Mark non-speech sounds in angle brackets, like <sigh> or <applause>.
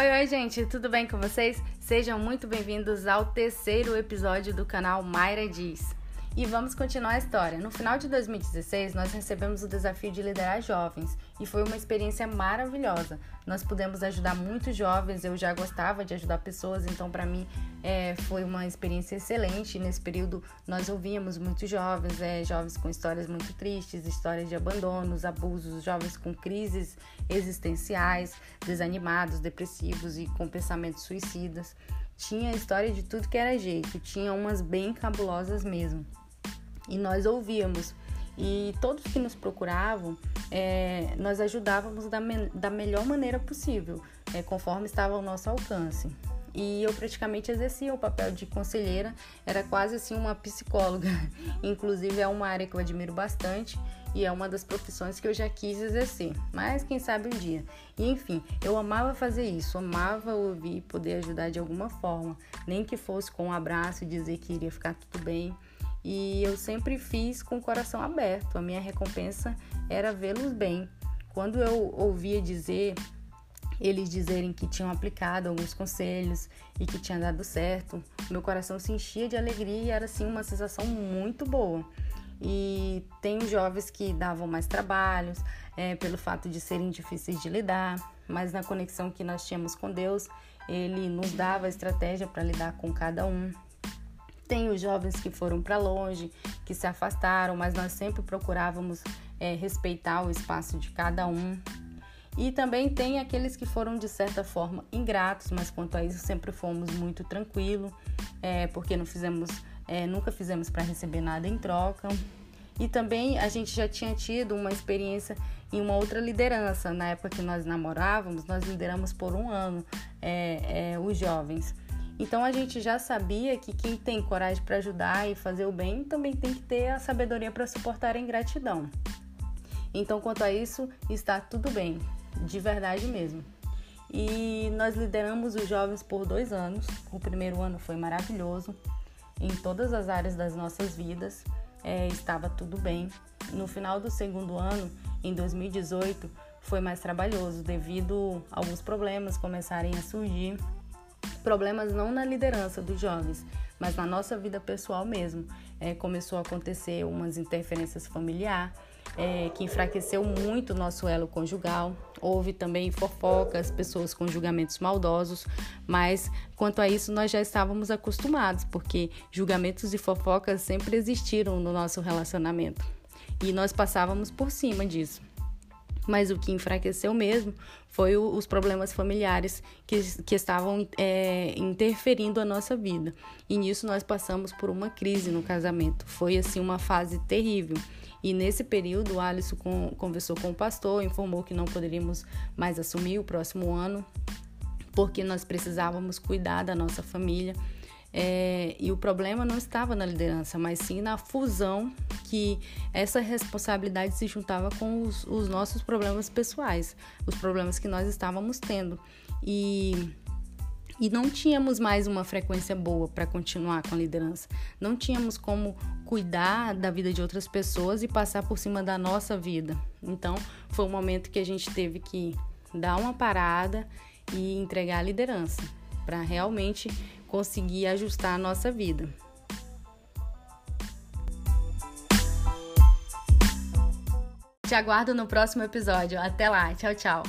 Oi, oi, gente, tudo bem com vocês? Sejam muito bem-vindos ao terceiro episódio do canal Mayra Diz. E vamos continuar a história. No final de 2016, nós recebemos o desafio de liderar jovens e foi uma experiência maravilhosa. Nós pudemos ajudar muitos jovens, eu já gostava de ajudar pessoas, então para mim é, foi uma experiência excelente. Nesse período, nós ouvíamos muitos jovens, é, jovens com histórias muito tristes, histórias de abandonos, abusos, jovens com crises existenciais, desanimados, depressivos e com pensamentos suicidas. Tinha história de tudo que era jeito, tinha umas bem cabulosas mesmo e nós ouvíamos. E todos que nos procuravam, é, nós ajudávamos da, me da melhor maneira possível, é, conforme estava ao nosso alcance. E eu praticamente exercia o papel de conselheira, era quase assim uma psicóloga. <laughs> Inclusive é uma área que eu admiro bastante e é uma das profissões que eu já quis exercer, mas quem sabe um dia. E enfim, eu amava fazer isso, amava ouvir e poder ajudar de alguma forma, nem que fosse com um abraço e dizer que iria ficar tudo bem. E eu sempre fiz com o coração aberto. A minha recompensa era vê-los bem. Quando eu ouvia dizer eles dizerem que tinham aplicado alguns conselhos e que tinha dado certo, meu coração se enchia de alegria e era assim uma sensação muito boa. E tem jovens que davam mais trabalhos é, pelo fato de serem difíceis de lidar, mas na conexão que nós tínhamos com Deus, Ele nos dava a estratégia para lidar com cada um. Tem os jovens que foram para longe, que se afastaram, mas nós sempre procurávamos é, respeitar o espaço de cada um. E também tem aqueles que foram de certa forma ingratos, mas quanto a isso sempre fomos muito tranquilos, é, porque não fizemos, é, nunca fizemos para receber nada em troca. E também a gente já tinha tido uma experiência em uma outra liderança. Na época que nós namorávamos, nós lideramos por um ano é, é, os jovens. Então a gente já sabia que quem tem coragem para ajudar e fazer o bem também tem que ter a sabedoria para suportar a ingratidão. Então, quanto a isso, está tudo bem, de verdade mesmo. E nós lideramos os jovens por dois anos. O primeiro ano foi maravilhoso em todas as áreas das nossas vidas, é, estava tudo bem. No final do segundo ano, em 2018, foi mais trabalhoso devido a alguns problemas começarem a surgir problemas não na liderança dos jovens, mas na nossa vida pessoal mesmo. É, começou a acontecer umas interferências familiares é, que enfraqueceu muito o nosso elo conjugal. Houve também fofocas, pessoas com julgamentos maldosos, mas quanto a isso nós já estávamos acostumados, porque julgamentos e fofocas sempre existiram no nosso relacionamento e nós passávamos por cima disso mas o que enfraqueceu mesmo foi o, os problemas familiares que, que estavam é, interferindo a nossa vida. E nisso nós passamos por uma crise no casamento. Foi assim uma fase terrível. E nesse período, o Alisson com, conversou com o pastor, informou que não poderíamos mais assumir o próximo ano, porque nós precisávamos cuidar da nossa família. É, e o problema não estava na liderança, mas sim na fusão que essa responsabilidade se juntava com os, os nossos problemas pessoais, os problemas que nós estávamos tendo. E e não tínhamos mais uma frequência boa para continuar com a liderança. Não tínhamos como cuidar da vida de outras pessoas e passar por cima da nossa vida. Então, foi um momento que a gente teve que dar uma parada e entregar a liderança para realmente conseguir ajustar a nossa vida. Te aguardo no próximo episódio. Até lá. Tchau, tchau.